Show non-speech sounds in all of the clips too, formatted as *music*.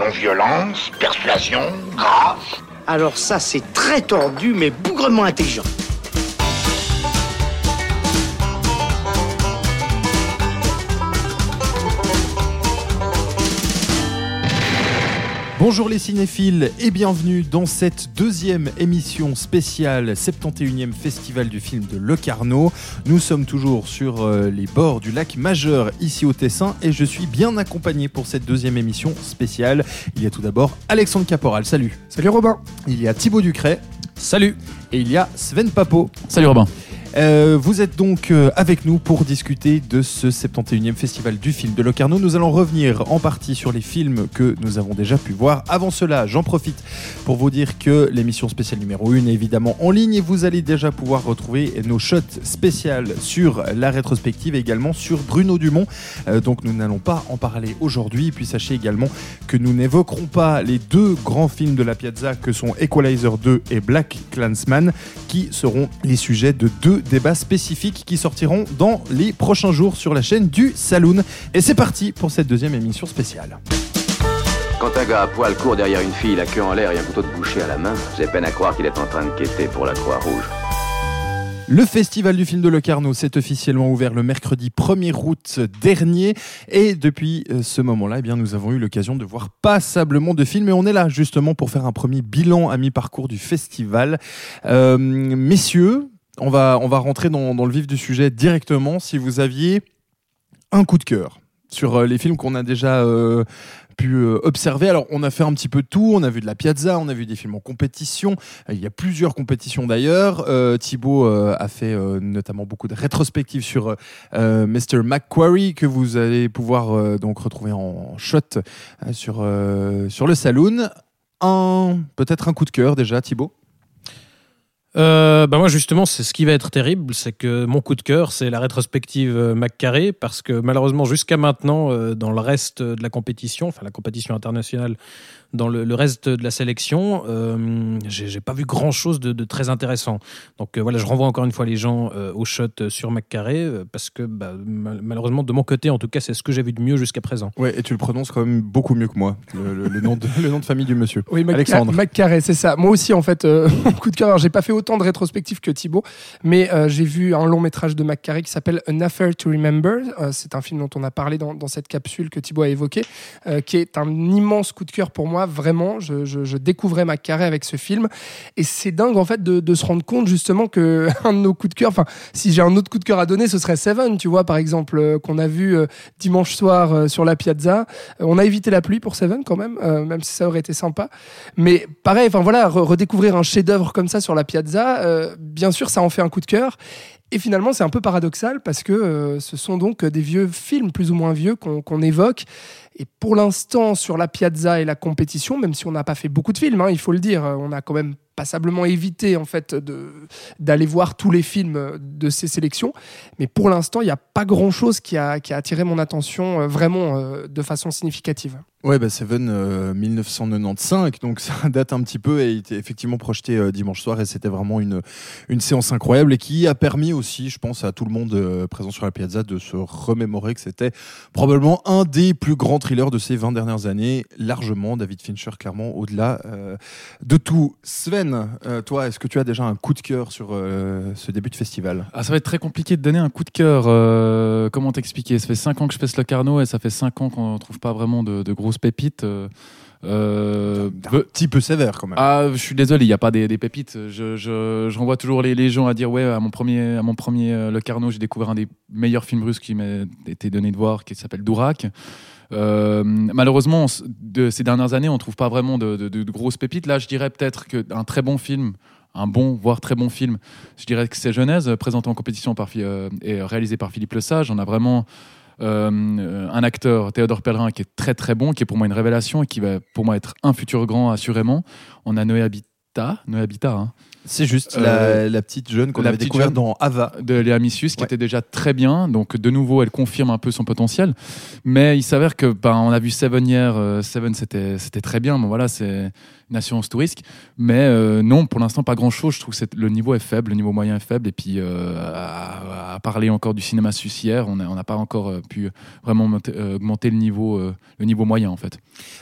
Non-violence, persuasion, grâce. Alors ça, c'est très tordu, mais bougrement intelligent. Bonjour les cinéphiles et bienvenue dans cette deuxième émission spéciale 71e Festival du film de Locarno. Nous sommes toujours sur euh, les bords du lac Majeur ici au Tessin et je suis bien accompagné pour cette deuxième émission spéciale. Il y a tout d'abord Alexandre Caporal, salut. Salut Robin. Il y a Thibaut Ducret. Salut. Et il y a Sven Papo. Salut Robin. Euh, vous êtes donc euh, avec nous pour discuter de ce 71e festival du film de Locarno. Nous allons revenir en partie sur les films que nous avons déjà pu voir. Avant cela, j'en profite pour vous dire que l'émission spéciale numéro 1 est évidemment en ligne et vous allez déjà pouvoir retrouver nos shots spéciales sur la rétrospective et également sur Bruno Dumont. Euh, donc nous n'allons pas en parler aujourd'hui. Puis sachez également que nous n'évoquerons pas les deux grands films de la Piazza que sont Equalizer 2 et Black Clansman qui seront les sujets de deux débats spécifiques qui sortiront dans les prochains jours sur la chaîne du Saloon. Et c'est parti pour cette deuxième émission spéciale. Quand un gars à poil court derrière une fille, la queue en l'air et un couteau de boucher à la main, j'ai peine à croire qu'il est en train de quêter pour la Croix-Rouge. Le festival du film de Locarno s'est officiellement ouvert le mercredi 1er août dernier et depuis euh, ce moment-là, eh bien, nous avons eu l'occasion de voir passablement de films et on est là justement pour faire un premier bilan à mi-parcours du festival. Euh, messieurs, on va, on va rentrer dans, le vif du sujet directement. Si vous aviez un coup de cœur sur euh, les films qu'on a déjà euh, pu euh, observer. Alors, on a fait un petit peu tout. On a vu de la Piazza, on a vu des films en compétition. Il y a plusieurs compétitions d'ailleurs. Euh, Thibaut a fait notamment beaucoup de rétrospectives sur Mr. McQuarrie que vous allez pouvoir donc retrouver en shot sur, sur le saloon. Un, peut-être un coup de cœur déjà, Thibaut? Euh, bah moi justement c'est ce qui va être terrible, c'est que mon coup de cœur c'est la rétrospective euh, McCarré parce que malheureusement jusqu'à maintenant euh, dans le reste de la compétition, enfin la compétition internationale, dans le, le reste de la sélection, euh, j'ai pas vu grand chose de, de très intéressant. Donc euh, voilà, je renvoie encore une fois les gens euh, au shot euh, sur McCarré euh, parce que bah, mal- malheureusement de mon côté en tout cas c'est ce que j'ai vu de mieux jusqu'à présent. Ouais, et tu le prononces quand même beaucoup mieux que moi, le, le- le nom, de, *laughs* le nom de famille du monsieur. Oui, Mac- Alexandre. Mac Carré, c'est ça. Moi aussi, en fait, euh, *laughs* mon coup de cœur. Alors, j'ai pas fait autant de rétrospectives que Thibaut, mais euh, j'ai vu un long métrage de Mac Carré qui s'appelle An Affair to Remember. Euh, c'est un film dont on a parlé dans, dans cette capsule que Thibaut a évoqué, euh, qui est un immense coup de cœur pour moi. Vraiment, je, je, découvrais Mac Carré avec ce film, et c'est dingue en fait de, se rendre compte justement que *laughs* un de nos coups de cœur. Enfin, si j'ai un autre coup de cœur à donner, ce serait Seven. Tu vois, par exemple, euh, qu'on a vu euh, dimanche soir euh, sur la Piazza. On a évité la pluie pour Seven quand même, même si ça aurait été sympa. Mais pareil, enfin voilà, re- redécouvrir un chef-d'œuvre comme ça sur la Piazza, bien sûr, ça en fait un coup de cœur. Et finalement, c'est un peu paradoxal parce que euh, ce sont donc des vieux films, plus ou moins vieux, qu'on qu'on évoque. Et pour l'instant, sur la Piazza et la compétition, même si on n'a pas fait beaucoup de films, hein, il faut le dire, euh, on a quand même passablement évité en fait d'aller voir tous les films euh, de ces sélections. Mais pour l'instant, il n'y a pas grand-chose qui a, qui a attiré mon attention euh, vraiment euh, de façon significative. Ouais, bah Seven euh, 1995, donc ça *laughs* date un petit peu et il était effectivement projeté euh, dimanche soir et c'était vraiment une, une séance incroyable et qui a permis aussi, je pense, à tout le monde euh, présent sur la Piazza de se remémorer que c'était probablement un des plus grands thrillers de ces 20 dernières années, largement David Fincher, clairement, au-delà euh, de tout. Sven, euh, toi, est-ce que tu as déjà un coup de cœur sur euh, ce début de festival? Ah, ça va être très compliqué de donner un coup de cœur. euh, comment t'expliquer? Ça fait 5 ans que je fais ce Locarno et ça fait 5 ans qu'on ne trouve pas vraiment de grosses pépites. Euh, Un petit peu sévère quand même. ah, je suis désolé, il n'y a pas des, des pépites. Je, je, je renvoie toujours les, les gens à dire ouais, à mon premier, à mon premier euh, Locarno, j'ai découvert un des meilleurs films russes qui m'a été donné de voir, qui s'appelle Dourak. Euh, malheureusement, de ces dernières années, on ne trouve pas vraiment de, de- de grosses pépites. Là, je dirais peut-être qu'un très bon film, un bon, voire très bon film, je dirais que c'est Genèse, présenté en compétition par, euh, et réalisé par Philippe Lesage. On a vraiment euh, un acteur, Théodore Pellerin, qui est très très bon, qui est pour moi une révélation et qui va pour moi être un futur grand assurément. On a Noé Habitat Noé Habitat, hein, C'est juste Euh, la, la petite jeune qu'on avait découverte dans Ava. de Léa Missius, qui Ouais. était déjà très bien. Donc, de nouveau, elle confirme un peu son potentiel. Mais il s'avère que, ben, on a vu Seven hier. euh, Seven, c'était c'était très bien. Bon, voilà, c'est une assurance tout risque. Mais euh, non, pour l'instant, pas grand chose. Je trouve que le niveau est faible, le niveau moyen est faible. Et puis, euh, à, à parler encore du cinéma suisse hier, on n'a pas encore euh, pu vraiment monter- euh, augmenter le niveau, euh, le niveau moyen, en fait.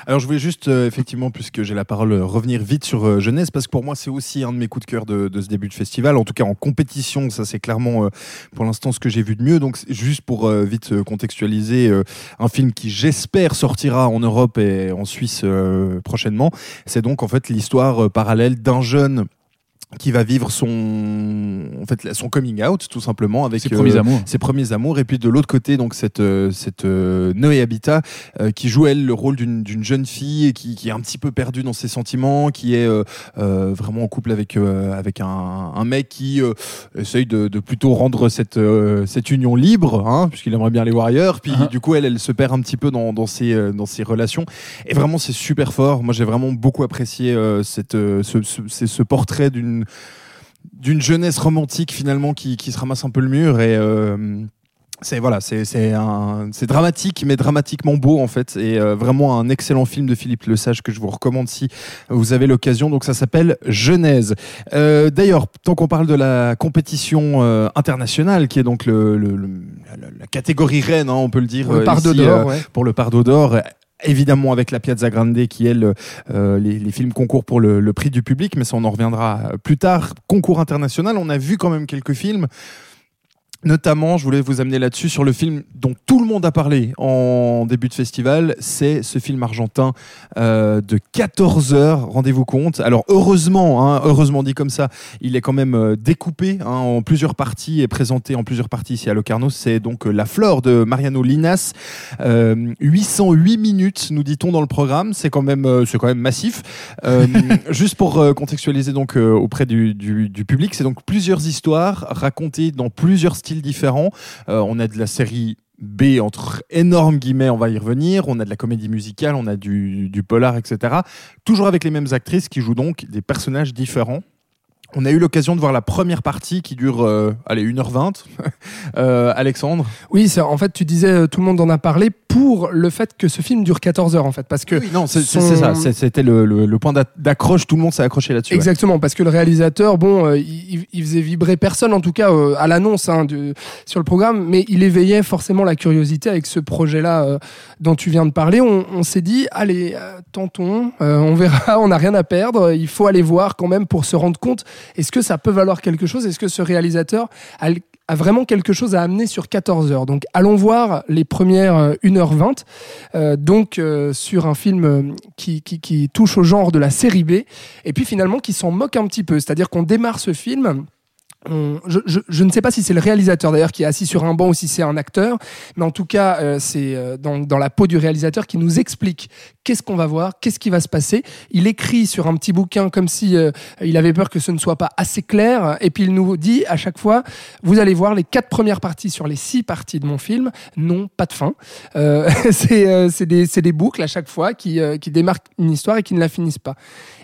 Alors je voulais juste, euh, effectivement, puisque j'ai la parole, revenir vite sur euh, Genèse, parce que pour moi c'est aussi un de mes coups de cœur de, de ce début de festival. En tout cas en compétition, ça c'est clairement euh, pour l'instant ce que j'ai vu de mieux. Donc juste pour euh, vite euh, contextualiser, un film qui j'espère sortira en Europe et en Suisse prochainement. C'est donc en fait l'histoire parallèle d'un jeune qui va vivre son, en fait, son coming out tout simplement avec Ses euh, premiers amours. ses premiers amours et puis de l'autre côté donc cette euh, cette euh, Noé Habitat euh, qui joue elle le rôle d'une d'une jeune fille et qui, qui est un petit peu perdue dans ses sentiments qui est euh, euh, vraiment en couple avec euh, avec un, un mec qui euh, essaye de, de plutôt rendre cette euh, cette union libre hein, puisqu'il aimerait bien les Warriors puis Uh-huh. du coup elle elle se perd un petit peu dans dans ses euh, dans ses relations et vraiment c'est super fort moi j'ai vraiment beaucoup apprécié euh, cette euh, ce, ce, ce portrait d'une d'une jeunesse romantique finalement qui, qui se ramasse un peu le mur et euh, c'est voilà, c'est c'est dramatique mais dramatiquement beau en fait et euh, vraiment un excellent film de Philippe Lesage que je vous recommande si vous avez l'occasion. Donc ça s'appelle Genèse. Euh, D'ailleurs, tant qu'on parle de la compétition internationale qui est donc le, le- le- la, la catégorie reine, hein, on peut le dire le ici, d'Or, ouais. pour le Pardo d'Or. Évidemment avec la Piazza Grande qui elle euh, les, films concourent pour le, le prix du public mais ça on en reviendra euh, plus tard. Concours international on a vu quand même quelques films Notamment, je voulais vous amener là-dessus sur le film dont tout le monde a parlé en début de festival. C'est ce film argentin euh, de 14 heures, rendez-vous compte. Alors heureusement, hein, heureusement dit comme ça, il est quand même euh, découpé hein, en plusieurs parties et présenté en plusieurs parties ici à Locarno. C'est donc euh, La Flore de Mariano Linas. Euh, 808 minutes, nous dit-on dans le programme. C'est quand même, c'est quand même massif. Euh, *laughs* juste pour contextualiser donc auprès du, du- du public, c'est donc plusieurs histoires racontées dans plusieurs styles différents. Euh, on a de la série B entre énormes guillemets, on va y revenir. On a de la comédie musicale, on a du, du polar, etc. Toujours avec les mêmes actrices qui jouent donc des personnages différents. On a eu l'occasion de voir la première partie qui dure, euh, allez, 1h20. *laughs* Euh, Alexandre Oui, en fait, tu disais, euh, tout le monde en a parlé pour le fait que ce film dure 14 heures, en fait. Parce que Oui, non, c'est son- ça. C'était le, le- le point d'ac- d'accroche. Tout le monde s'est accroché là-dessus. ouais. Exactement, parce que le réalisateur, bon, euh, il, il faisait vibrer personne, en tout cas à l'annonce hein, sur le programme, mais il éveillait forcément la curiosité avec ce projet-là dont tu viens de parler. On, on s'est dit, allez, tentons, on verra, *laughs* on n'a rien à perdre, il faut aller voir quand même pour se rendre compte, est-ce que ça peut valoir quelque chose? Est-ce que ce réalisateur a, vraiment quelque chose à amener sur 14 heures? Donc allons voir les premières euh, 1h20, euh, donc euh, sur un film euh, qui touche au genre de la série B et puis finalement qui s'en moque un petit peu. C'est-à-dire qu'on démarre ce film. Je, je- je ne sais pas si c'est le réalisateur d'ailleurs qui est assis sur un banc ou si c'est un acteur, mais en tout cas euh, c'est euh, dans, dans la peau du réalisateur qui nous explique qu'est-ce qu'on va voir, qu'est-ce qui va se passer. Il écrit sur un petit bouquin comme si euh, il avait peur que ce ne soit pas assez clair, et puis il nous dit à chaque fois, vous allez voir les quatre premières parties sur les six parties de mon film, non, pas de fin. Euh, *laughs* c'est euh, c'est des, des boucles à chaque fois qui, qui démarquent une histoire et qui ne la finissent pas.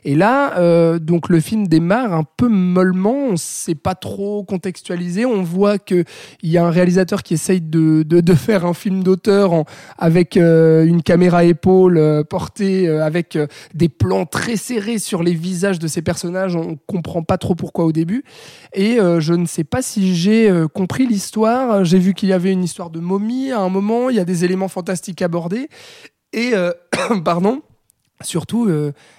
Et là, euh, donc le film démarre un peu mollement, on ne sait pas trop contextualisé, on voit qu'il y a un réalisateur qui essaye de, faire un film d'auteur avec euh, une caméra épaule euh, portée, avec des plans très serrés sur les visages de ces personnages, on comprend pas trop pourquoi au début. Et je ne sais pas si j'ai compris l'histoire, j'ai vu qu'il y avait une histoire de momie à un moment, il y a des éléments fantastiques abordés, et, *coughs* pardon, surtout,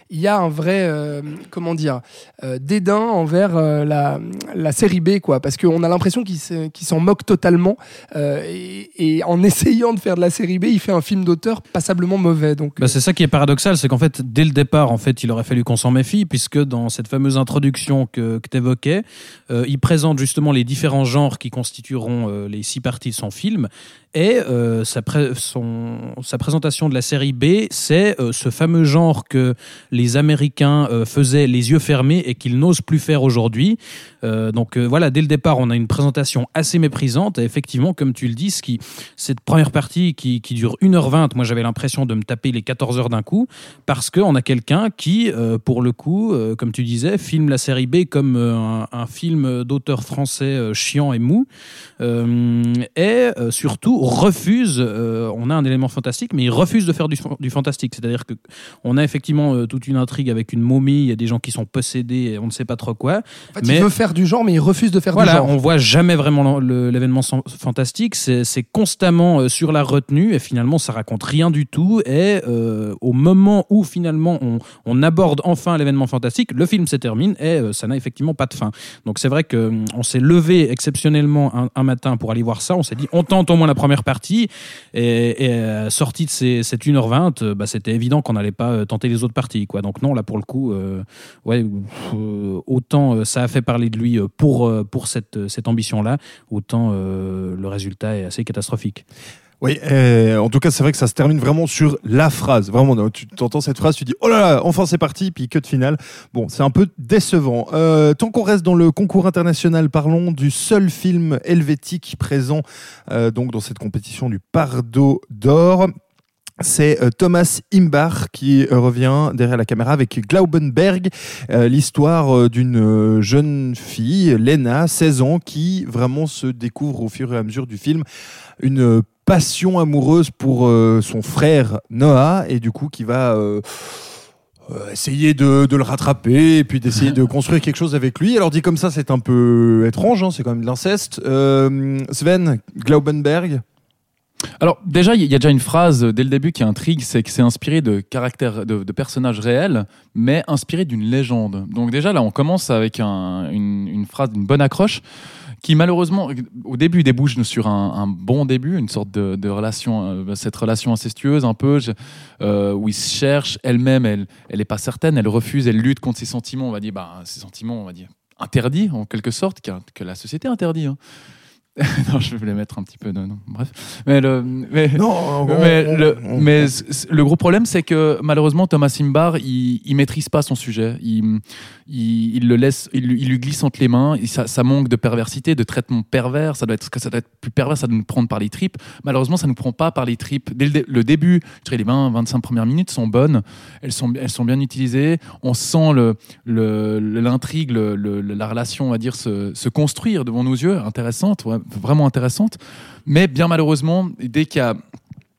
il y a un vrai, euh, comment dire, euh, dédain envers euh, la, la série B, quoi, parce qu'on a l'impression qu'il se- qu'il s'en moque totalement, et, et en *laughs* essayant de faire de la série B, il fait un film d'auteur passablement mauvais. Donc, Bah, c'est ça qui est paradoxal, c'est qu'en fait, dès le départ, en fait, il aurait fallu qu'on s'en méfie, puisque dans cette fameuse introduction que, que tu évoquais, il présente justement les différents genres qui constitueront les six parties de son film. Et sa, pré- son- sa présentation de la série B, c'est ce fameux genre que les Américains euh, faisaient les yeux fermés et qu'ils n'osent plus faire aujourd'hui. Euh, donc euh, voilà, dès le départ, on a une présentation assez méprisante. Et effectivement, comme tu le dis, qui, cette première partie qui, dure 1h20, moi j'avais l'impression de me taper les 14 heures d'un coup, parce qu'on a quelqu'un qui, pour le coup, comme tu disais, filme la série B comme un, film d'auteur français chiant et mou, et surtout refuse, on a un élément fantastique, mais il refuse de faire du, fantastique. C'est-à-dire que on a effectivement euh, toute une intrigue avec une momie, il y a des gens qui sont possédés, et on ne sait pas trop quoi. En fait, Mais- il veut faire du genre, mais il refuse de faire Voilà, du genre. on voit jamais vraiment l'événement fantastique. C'est constamment euh, sur la retenue et finalement ça raconte rien du tout. Et euh, au moment où finalement on, on aborde enfin l'événement fantastique, le film se termine et euh, ça n'a effectivement pas de fin. Donc c'est vrai que hum, on s'est levé exceptionnellement un, un matin pour aller voir ça. On s'est dit on tente au moins la première partie et, et sorti de ces, cette 1h20, euh, bah, c'était évident qu'on n'allait pas tenter les autres parties. Quoi. Donc non, là pour le coup, euh, euh, autant euh, ça a fait parler de lui pour, cette, ambition-là, autant le résultat est assez catastrophique. Oui, en tout cas, c'est vrai que ça se termine vraiment sur la phrase. Vraiment, tu t'entends cette phrase, tu dis oh là là, enfin c'est parti, puis que de finale. Bon, c'est un peu décevant. Tant qu'on reste dans le concours international, parlons du seul film helvétique présent dans cette compétition du Pardo d'or. C'est euh, Thomas Imbar qui euh, revient derrière la caméra avec Glaubenberg, euh, l'histoire d'une jeune fille, Lena, 16 ans, qui vraiment se découvre au fur et à mesure du film une passion amoureuse pour euh, son frère Noah et du coup qui va euh, essayer de, de le rattraper et puis d'essayer de *laughs* construire quelque chose avec lui. Alors dit comme ça, c'est un peu étrange, hein, c'est quand même de l'inceste. Euh, Sven Glaubenberg, Alors déjà, il y a déjà une phrase dès le début qui intrigue, c'est que c'est inspiré de caractères, de, personnages réels, mais inspiré d'une légende. Donc déjà là, on commence avec un- une, phrase, une bonne accroche, qui malheureusement, au début, débouche sur un, bon début, une sorte de, relation, euh, cette relation incestueuse un peu, euh, où ils se cherchent. Elle-même, elle, elle pas certaine, elle refuse, elle lutte contre ses sentiments. On va dire, bah, ses sentiments, on va dire interdits en quelque sorte, que, que la société interdit. hein. *laughs* non, je vais les mettre un petit peu. Non, non, bref, mais le, mais, non, *laughs* mais, le, mais le gros problème, c'est que malheureusement, Thomas Simbar, il, il maîtrise pas son sujet. Il, il, il le laisse, il, lui- glisse entre les mains. Et ça, ça manque de perversité, de traitement pervers. Ça doit être, ça doit être plus pervers, ça doit nous prendre par les tripes. Malheureusement, ça nous prend pas par les tripes. Dès le, dé- le début, je dirais les 20, 25 premières minutes sont bonnes. Elles sont, elles sont bien utilisées. On sent l'intrigue, le, le- la relation, on va dire, se, se construire devant nos yeux. Intéressante, ouais, vraiment intéressante. Mais bien malheureusement, dès qu'il y a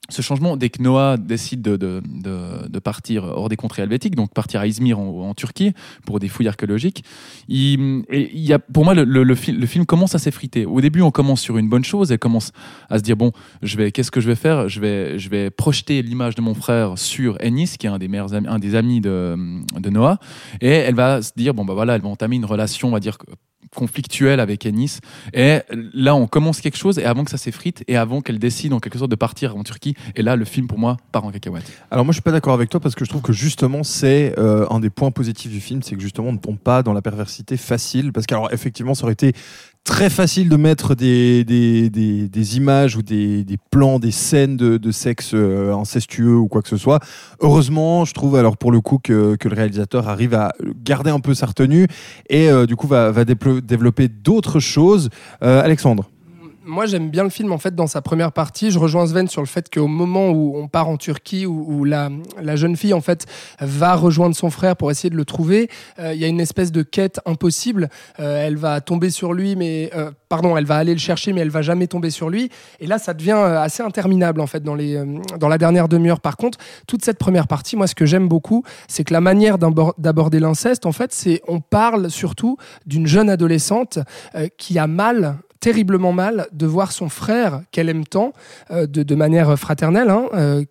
ce changement, dès que Noah décide de, partir hors des contrées helvétiques, donc partir à Izmir en, Turquie pour des fouilles archéologiques, il, y a, pour moi, le, film, commence à s'effriter. Au début, on commence sur une bonne chose et commence à se dire bon, je vais, qu'est-ce que je vais faire? Je vais, je vais projeter l'image de mon frère sur Ennis, qui est un des meilleurs un des amis de, de Noah, et elle va se dire bon bah voilà, elle va entamer une relation, on va dire conflictuelle avec Ennis. Et là, on commence quelque chose, et avant que ça s'effrite, et avant qu'elle décide en quelque sorte de partir en Turquie, et là, le film pour moi part en cacahuète. Alors moi je suis pas d'accord avec toi parce que je trouve que justement c'est euh, un des points positifs du film, c'est que justement on ne tombe pas dans la perversité facile parce qu'alors effectivement ça aurait été très facile de mettre des, des, des, des images ou des, des plans, des scènes de, de sexe euh, incestueux ou quoi que ce soit. Heureusement, je trouve alors pour le coup que, que le réalisateur arrive à garder un peu sa retenue et euh, du coup va, va développer d'autres choses. Euh, Alexandre moi j'aime bien le film en fait dans sa première partie. Je rejoins Sven sur le fait qu'au moment où on part en Turquie, où, la, la jeune fille en fait va rejoindre son frère pour essayer de le trouver, euh, il y a une espèce de quête impossible. Euh, elle va tomber sur lui, mais euh, pardon, elle va aller le chercher, mais elle va jamais tomber sur lui. Et là, ça devient assez interminable en fait dans les dans la dernière demi-heure. Par contre, toute cette première partie, moi ce que j'aime beaucoup, c'est que la manière d'abor- d'aborder l'inceste, en fait, c'est on parle surtout d'une jeune adolescente qui a mal terriblement mal de voir son frère qu'elle aime tant, euh, de, de manière fraternelle, hein, euh,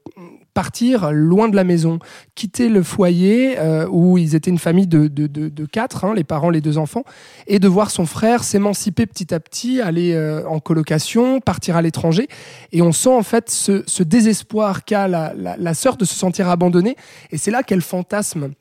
partir loin de la maison, quitter le foyer euh, où ils étaient une famille de, de, de, quatre, hein, les parents, les deux enfants, et de voir son frère s'émanciper petit à petit, aller euh, en colocation, partir à l'étranger. Et on sent en fait ce, ce désespoir qu'a la, la, la sœur de se sentir abandonnée. Et c'est là qu'elle fantasme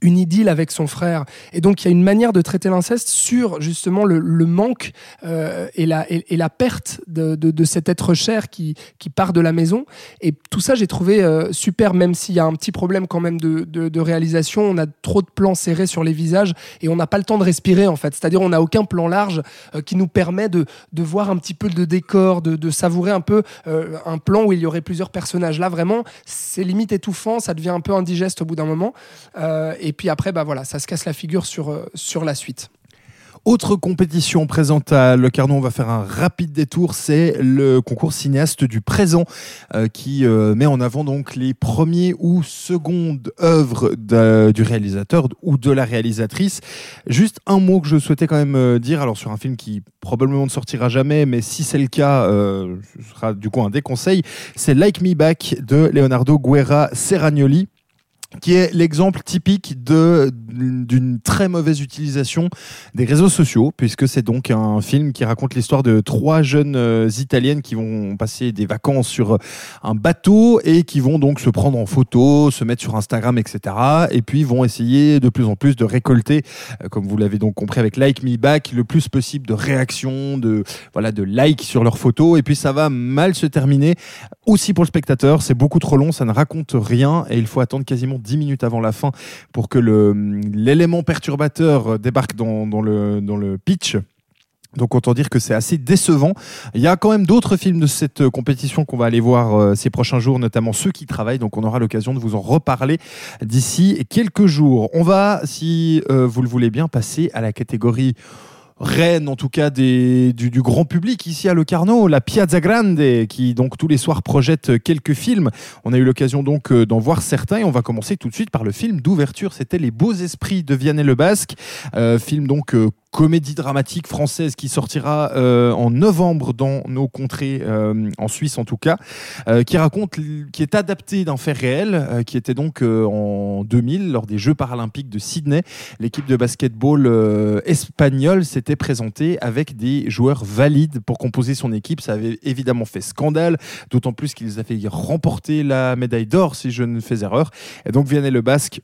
une idylle avec son frère. Et donc, il y a une manière de traiter l'inceste sur justement le, manque euh, et, la, et, la perte de, de, cet être cher qui, qui part de la maison. Et tout ça, j'ai trouvé euh, super, même s'il y a un petit problème quand même de, de, réalisation. On a trop de plans serrés sur les visages et on n'a pas le temps de respirer, en fait. C'est-à-dire, on n'a aucun plan large euh, qui nous permet de, de voir un petit peu de décor, de, de savourer un peu un plan où il y aurait plusieurs personnages. Là, vraiment, c'est limite étouffant, ça devient un peu indigeste au bout d'un moment. Euh, et puis après, bah voilà, ça se casse la figure sur, euh, sur la suite. Autre compétition présente à Locarno, on va faire un rapide détour, c'est le concours cinéaste du présent euh, qui met en avant donc les premiers ou secondes œuvres du réalisateur ou de la réalisatrice. Juste un mot que je souhaitais quand même dire, alors sur un film qui probablement ne sortira jamais, mais si c'est le cas, ce sera du coup un déconseil, c'est Like Me Back de Leonardo Guerra Serragnoli qui est l'exemple typique d'une très mauvaise utilisation des réseaux sociaux, puisque c'est donc un film qui raconte l'histoire de trois jeunes euh, italiennes qui vont passer des vacances sur euh, un bateau et qui vont donc se prendre en photo, se mettre sur Instagram, etc. Et puis vont essayer de plus en plus de récolter, euh, comme vous l'avez donc compris avec Like Me Back, le plus possible de réactions, de voilà, de likes sur leurs photos. Et puis ça va mal se terminer aussi pour le spectateur. C'est beaucoup trop long, ça ne raconte rien et il faut attendre quasiment 10 minutes avant la fin pour que l'élément perturbateur débarque dans, dans le, dans le pitch. Donc autant dire que c'est assez décevant. Il y a quand même d'autres films de cette compétition qu'on va aller voir euh, ces prochains jours, notamment ceux qui travaillent. Donc on aura l'occasion de vous en reparler d'ici quelques jours. On va, si euh, vous le voulez bien, passer à la catégorie reine en tout cas du, du grand public ici à Locarno, la Piazza Grande, qui donc tous les soirs projette quelques films. On a eu l'occasion donc euh, d'en voir certains et on va commencer tout de suite par le film d'ouverture. C'était Les Beaux Esprits de Vianney Le Basque, euh, film donc euh, comédie dramatique française qui sortira euh, en novembre dans nos contrées, euh, en Suisse en tout cas, euh, qui raconte, qui est adapté d'un fait réel, qui était donc en 2000 lors des Jeux paralympiques de Sydney. L'équipe de basketball espagnole s'était présentée avec des joueurs valides pour composer son équipe. Ça avait évidemment fait scandale, d'autant plus qu'ils avaient remporté la médaille d'or, si je ne fais erreur. Et donc Vianney Le Basque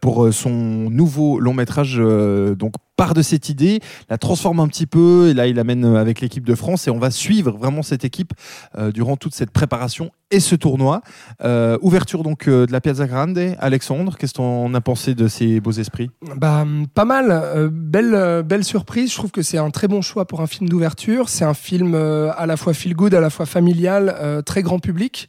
pour euh, son nouveau long métrage euh, donc part de cette idée, la transforme un petit peu et là il l'amène euh, avec l'équipe de France et on va suivre vraiment cette équipe euh, durant toute cette préparation et ce tournoi. Euh, ouverture donc euh, de la Piazza Grande. Alexandre, qu'est-ce qu'on a pensé de ces beaux esprits? Bah, pas mal. Euh, belle, euh, belle surprise. Je trouve que c'est un très bon choix pour un film d'ouverture. C'est un film euh, à la fois feel good, à la fois familial, euh, très grand public.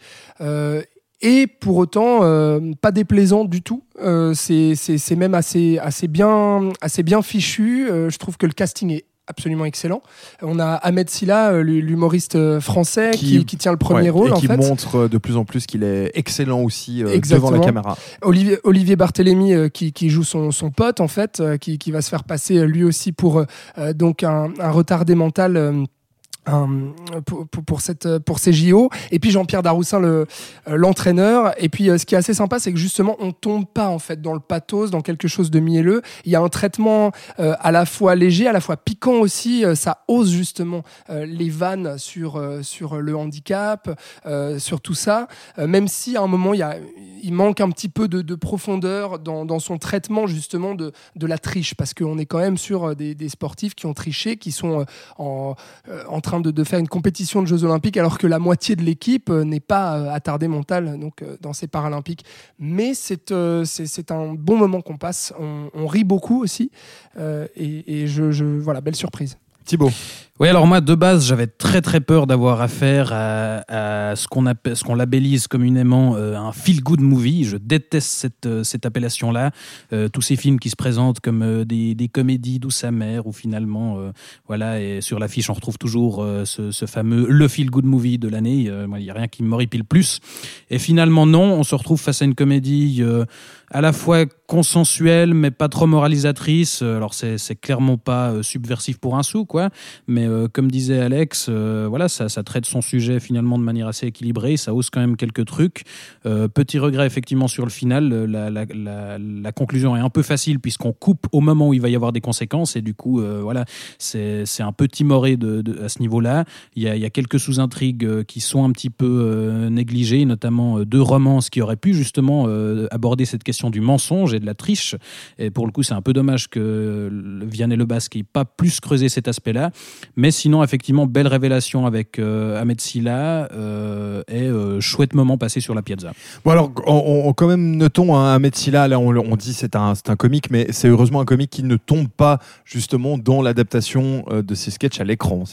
Et pour autant, euh, pas déplaisant du tout. Euh, c'est même assez, assez, bien, assez bien fichu. Euh, je trouve que le casting est absolument excellent. On a Ahmed Silla, euh, l'humoriste français, Qui- qui, qui tient le premier Ouais, rôle. et en qui fait. montre de plus en plus qu'il est excellent aussi devant la caméra. Olivier, Olivier Barthélémy qui, qui joue son, son pote en fait, qui, qui va se faire passer lui aussi pour donc un, un retardé mental. Pour, pour, cette pour ces JO et puis Jean-Pierre Daroussin le l'entraîneur. Et puis euh, ce qui est assez sympa c'est que justement on tombe pas en fait dans le pathos dans quelque chose de mielleux. Il y a un traitement euh, à la fois léger à la fois piquant aussi. Euh, ça ose justement les vannes sur sur le handicap sur tout ça. Même si à un moment il, y a, il manque un petit peu de, de profondeur dans, dans son traitement justement de, de la triche, parce qu'on est quand même sur des, des sportifs qui ont triché, qui sont en, en train de, faire une compétition de Jeux Olympiques, alors que la moitié de l'équipe euh, n'est pas euh, attardée mentale donc, euh, dans ces Paralympiques. Mais c'est un bon moment qu'on passe, on, rit beaucoup aussi, et, et je, je, voilà, belle surprise. Thibaut. Oui, alors moi, de base, j'avais très très peur d'avoir affaire à, ce qu'on ce qu'on labellise communément euh, un feel-good movie. Je déteste cette, euh, cette appellation-là. Euh, tous ces films qui se présentent comme des, des comédies douce amère, où finalement, euh, voilà, et sur l'affiche, on retrouve toujours ce, fameux le feel-good movie de l'année. Il n'y a rien qui m'horripile plus. Et finalement, non, on se retrouve face à une comédie à la fois consensuelle, mais pas trop moralisatrice. Alors, c'est clairement pas subversif pour un sou, quoi. Mais mais euh, comme disait Alex, euh, voilà, ça, traite son sujet finalement de manière assez équilibrée, ça ose quand même quelques trucs. Euh, petit regret effectivement sur le final, la, conclusion est un peu facile puisqu'on coupe au moment où il va y avoir des conséquences et du coup, voilà, c'est un peu timoré à ce niveau-là. Il y a, quelques sous-intrigues qui sont un petit peu négligées, notamment deux romances qui auraient pu justement aborder cette question du mensonge et de la triche. Et pour le coup, c'est un peu dommage que Vianney Le Basque n'ait pas plus creusé cet aspect-là. Mais sinon, effectivement, belle révélation avec euh, Ahmed Silla euh, et euh, chouette moment passé sur la piazza. Bon alors, on, quand même notons hein, Ahmed Silla, là on, on dit c'est un, un comique, mais c'est heureusement un comique qui ne tombe pas justement dans l'adaptation de ses sketchs à l'écran.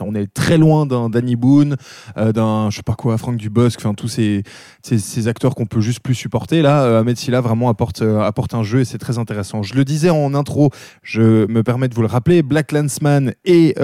On est très loin d'un Danny Boone, d'un je sais pas quoi, Franck Dubosc, enfin tous ces, ces, acteurs qu'on peut juste plus supporter. Là, Ahmed Silla vraiment apporte, apporte un jeu et c'est très intéressant. Je le disais en intro, je me permets de vous le rappeler, Black Landsman et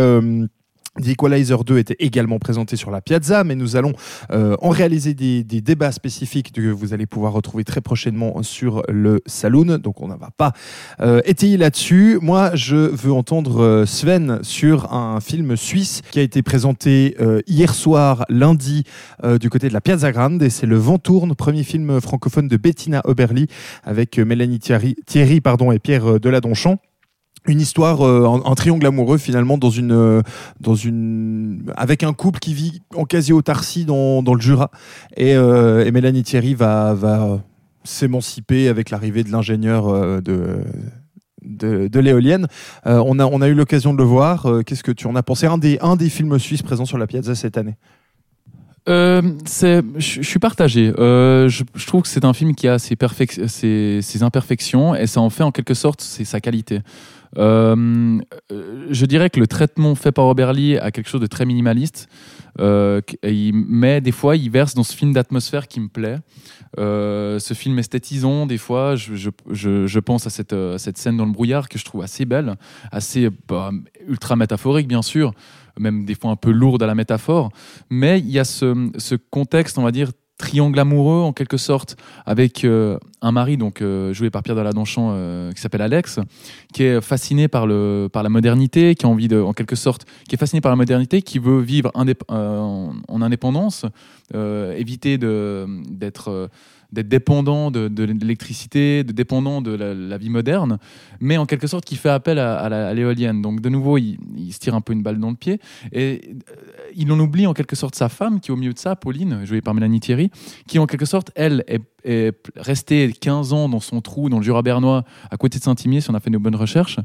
The Equalizer 2 étaient également présentés sur la Piazza, mais nous allons euh, en réaliser des, débats spécifiques que vous allez pouvoir retrouver très prochainement sur le Saloon. Donc on ne va pas euh, étayer là-dessus. Moi, je veux entendre euh, Sven sur un film suisse qui a été présenté euh, hier soir, lundi, euh, du côté de la Piazza Grande. Et c'est Le Vent tourne, premier film francophone de Bettina Oberli avec euh, Mélanie Thierry, Thierry pardon, et Pierre euh, Deladonchamp. Une histoire, euh, un, triangle amoureux finalement dans une, euh, dans une, avec un couple qui vit en quasi-autarcie dans, dans le Jura. Et, euh, et Mélanie Thierry va, va s'émanciper avec l'arrivée de l'ingénieur de, de, l'éolienne. On, a, on a eu l'occasion de le voir. Qu'est-ce que tu en as pensé? Un des, un des films suisses présents sur la Piazza cette année Euh, je suis partagé. Je, trouve que c'est un film qui a ses, ses, ses imperfections et ça en fait en quelque sorte c'est sa qualité. Euh, euh, je dirais que le traitement fait par Robert Lee a quelque chose de très minimaliste. Euh, mais des fois, il verse dans ce film d'atmosphère qui me plaît. Ce film esthétisant, des fois, je, pense à cette, scène dans le brouillard que je trouve assez belle, assez bah, ultra métaphorique, bien sûr, même des fois un peu lourde à la métaphore. Mais il y a ce contexte, on va dire, triangle amoureux en quelque sorte avec euh, un mari donc euh, joué par Pierre Deladonchamp euh, qui s'appelle Alex qui est fasciné par le par la modernité qui a envie de en quelque sorte qui est fasciné par la modernité qui veut vivre euh, en, en indépendance éviter de d'être d'être dépendant de, de l'électricité, de dépendant de la, la vie moderne, mais en quelque sorte qui fait appel à, l'éolienne. Donc de nouveau, il, il se tire un peu une balle dans le pied et euh, il en oublie en quelque sorte sa femme qui est au milieu de ça, Pauline, jouée par Mélanie Thierry, qui en quelque sorte, elle, est, est restée 15 ans dans son trou dans le Jura bernois, à côté de Saint-Imier, si on a fait nos bonnes recherches.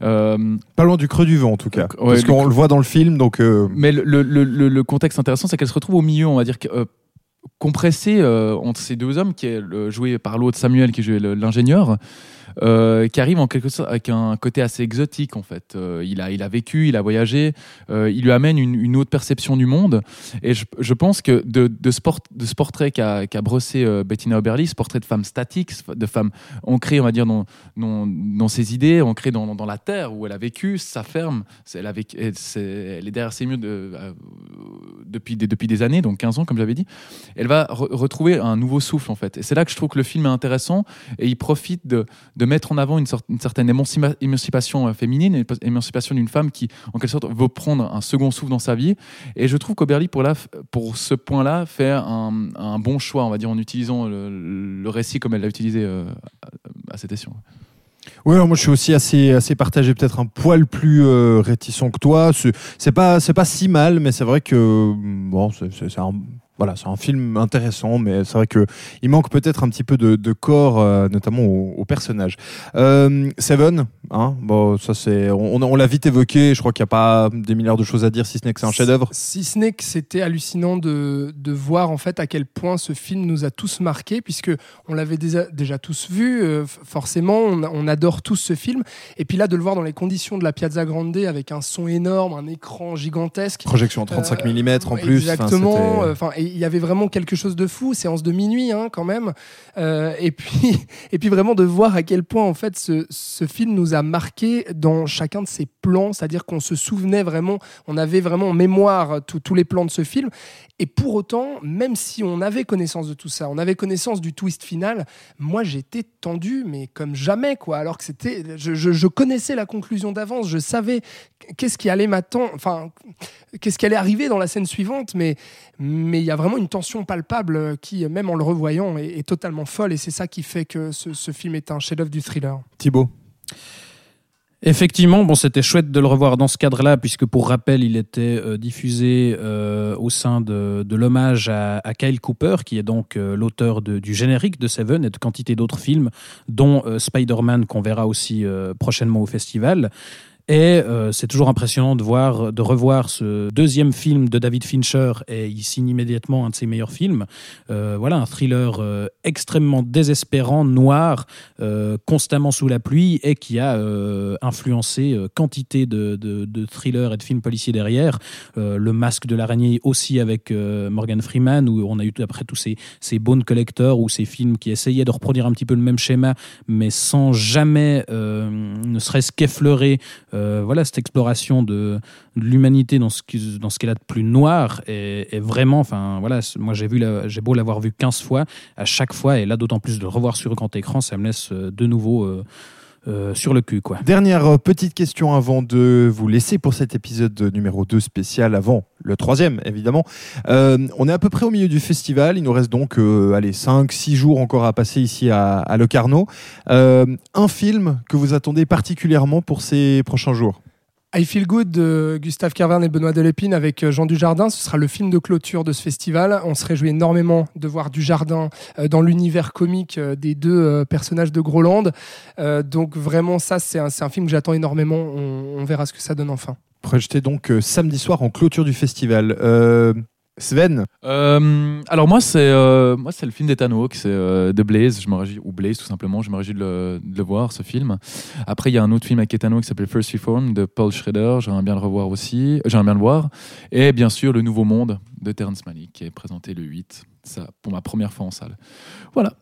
Euh, Pas loin du creux du vent en tout cas. Ouais, parce qu'on le voit dans le film, donc euh, mais le, le- le- le contexte intéressant, c'est qu'elle se retrouve au milieu, on va dire, que, euh, compressée euh, entre ces deux hommes, qui est joué par l'autre Samuel, qui jouait l'ingénieur, euh, qui arrive en quelque sorte avec un côté assez exotique, en fait. Euh, il, a, il a vécu, il a voyagé, euh, il lui amène une, autre perception du monde. Et je, je pense que de, de, ce, de ce portrait qu'a brossé Bettina Oberli, ce portrait de femme statique, de femme ancrée, on va dire, dans, dans, dans ses idées, ancrée dans, dans la terre où elle a vécu, sa ferme, elle, est derrière ses murs de- depuis, des, depuis des années, donc 15 ans, comme j'avais dit. Elle va re- retrouver un nouveau souffle, en fait. Et c'est là que je trouve que le film est intéressant et il profite de mettre en avant une, certaine émancipa- émancipation euh, féminine, émancipation d'une femme qui, en quelque sorte, veut prendre un second souffle dans sa vie. Et je trouve qu'Oberly, pour, pour ce point-là, fait un, bon choix, on va dire, en utilisant le, récit comme elle l'a utilisé euh, à, cette. Ouais, alors moi je suis aussi assez, assez partagé, peut-être un poil plus euh, réticent que toi. C'est pas, pas si mal, mais c'est vrai que bon, c'est un, voilà, c'est un film intéressant, mais c'est vrai que il manque peut-être un petit peu de, de corps, euh, notamment au, au personnage. Euh, Seven, hein, bon, ça c'est, on, on l'a vite évoqué. Je crois qu'il n'y a pas des milliards de choses à dire, si ce n'est que c'est un chef-d'œuvre. Si ce n'est que c'était hallucinant de, de voir en fait à quel point ce film nous a tous marqués, puisque on l'avait déjà, déjà tous vu, euh, forcément, on, on adore tous ce film. Et puis là, de le voir dans les conditions de la Piazza Grande, avec un son énorme, un écran gigantesque. Projection en 35 Euh, mm en plus. Exactement. Enfin, il y avait vraiment quelque chose de fou, séance de minuit hein, quand même. Euh, et puis, *laughs* et puis vraiment de voir à quel point en fait ce, ce film nous a marqué dans chacun de ses c'est-à-dire qu'on se souvenait vraiment, on avait vraiment en mémoire tous tous les plans de ce film. Et pour autant, même si on avait connaissance de tout ça, on avait connaissance du twist final, moi j'étais tendu, mais comme jamais, quoi. Alors que c'était, je, connaissais la conclusion d'avance, je savais qu'est-ce qui allait m'attendre, enfin, qu'est-ce qui allait arriver dans la scène suivante, mais mais il y a vraiment une tension palpable qui, même en le revoyant, est, est totalement folle, et c'est ça qui fait que ce, ce film est un chef-d'œuvre du thriller. Thibaut. Effectivement, bon, c'était chouette de le revoir dans ce cadre-là, puisque pour rappel, il était euh, diffusé euh, au sein de, l'hommage à, Kyle Cooper, qui est donc euh, l'auteur du générique de Seven et de quantité d'autres films, dont Spider-Man qu'on verra aussi prochainement au festival. Et euh, c'est toujours impressionnant de voir, de revoir ce deuxième film de David Fincher, et il signe immédiatement un de ses meilleurs films. Euh, voilà, un thriller euh, extrêmement désespérant, noir, euh, constamment sous la pluie, et qui a euh, influencé euh, quantité de, de, de thrillers et de films policiers derrière. Le Masque de l'araignée aussi avec Morgan Freeman, où on a eu après tous ces, ces Bone Collector ou ces films qui essayaient de reproduire un petit peu le même schéma, mais sans jamais, ne serait-ce qu'effleurer euh, voilà, cette exploration de, l'humanité dans ce qu'elle a de plus noir est, vraiment, enfin voilà, moi j'ai vu, j'ai beau l'avoir vu 15 fois, à chaque fois, et là d'autant plus de le revoir sur grand écran, ça me laisse euh, de nouveau euh, euh, sur le cul, quoi. Dernière euh, petite question avant de vous laisser pour cet épisode numéro 2 spécial, avant le troisième évidemment. Euh, on est à peu près au milieu du festival, il nous reste donc allez, 5-6 jours encore à passer ici à, à Locarno. Un film que vous attendez particulièrement pour ces prochains jours? I Feel Good de Gustave Carverne et Benoît Delépine avec euh, Jean Dujardin. Ce sera le film de clôture de ce festival. On se réjouit énormément de voir Dujardin euh, dans l'univers comique euh, des deux personnages de Groland. Donc vraiment, ça, c'est un, film que j'attends énormément. On, verra ce que ça donne enfin. Projeté donc samedi soir en clôture du festival. Sven, Euh, alors moi c'est euh, moi c'est le film d'Ethan Hawke, c'est euh, The Blaze, je me réjouis ou Blaze tout simplement, je me réjouis de le, de le voir ce film. Après il y a un autre film avec Ethan Hawke qui s'appelle First Reform de Paul Schrader, j'aimerais bien le revoir aussi, j'aimerais bien le voir. Et bien sûr Le Nouveau Monde de Terrence Malick qui est présenté le 8, ça pour ma première fois en salle. Voilà.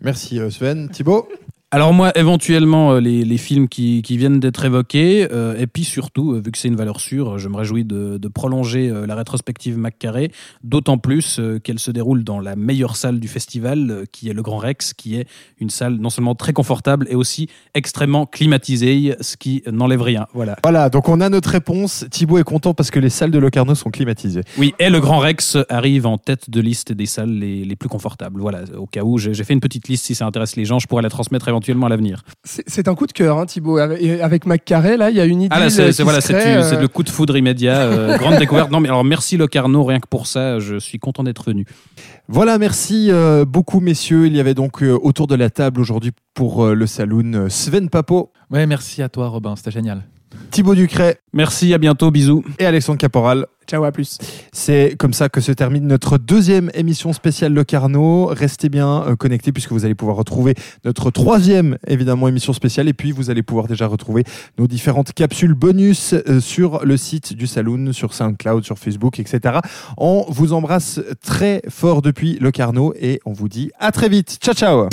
merci euh, Sven. Thibaut Alors moi, éventuellement, euh, les, les films qui, qui viennent d'être évoqués, euh, et puis surtout, euh, vu que c'est une valeur sûre, je me réjouis de, de prolonger la rétrospective McCarré, d'autant plus qu'elle se déroule dans la meilleure salle du festival, qui est le Grand Rex, qui est une salle non seulement très confortable, et aussi extrêmement climatisée, ce qui n'enlève rien. Voilà. Voilà, donc on a notre réponse. Thibaut est content parce que les salles de Locarno sont climatisées. Oui, et le Grand Rex arrive en tête de liste des salles les, les plus confortables. Voilà, au cas où, j'ai j'ai fait une petite liste, si ça intéresse les gens, je pourrais la transmettre éventuellement à l'avenir. C'est un coup de cœur, hein, Thibaut. Avec, et avec McCarré, là, il y a une idée. Ah c'est voilà, euh, le coup de foudre immédiat, euh, *laughs* grande découverte. Non, mais alors merci Locarno, rien que pour ça, je suis content d'être venu. Voilà, merci euh, beaucoup messieurs. Il y avait donc euh, autour de la table aujourd'hui pour euh, le saloon euh, Sven Papo, Ouais, merci à toi Robin, c'était génial. Thibaut Ducret Merci, à bientôt, bisous. et Alexandre Caporal. Ciao, à plus. C'est comme ça que se termine notre deuxième émission spéciale Le Carnot. Restez bien euh, connectés puisque vous allez pouvoir retrouver notre troisième évidemment émission spéciale et puis vous allez pouvoir déjà retrouver nos différentes capsules bonus euh, sur le site du Saloon, sur SoundCloud, sur Facebook, etc. On vous embrasse très fort depuis Le Carnot et on vous dit à très vite. Ciao ciao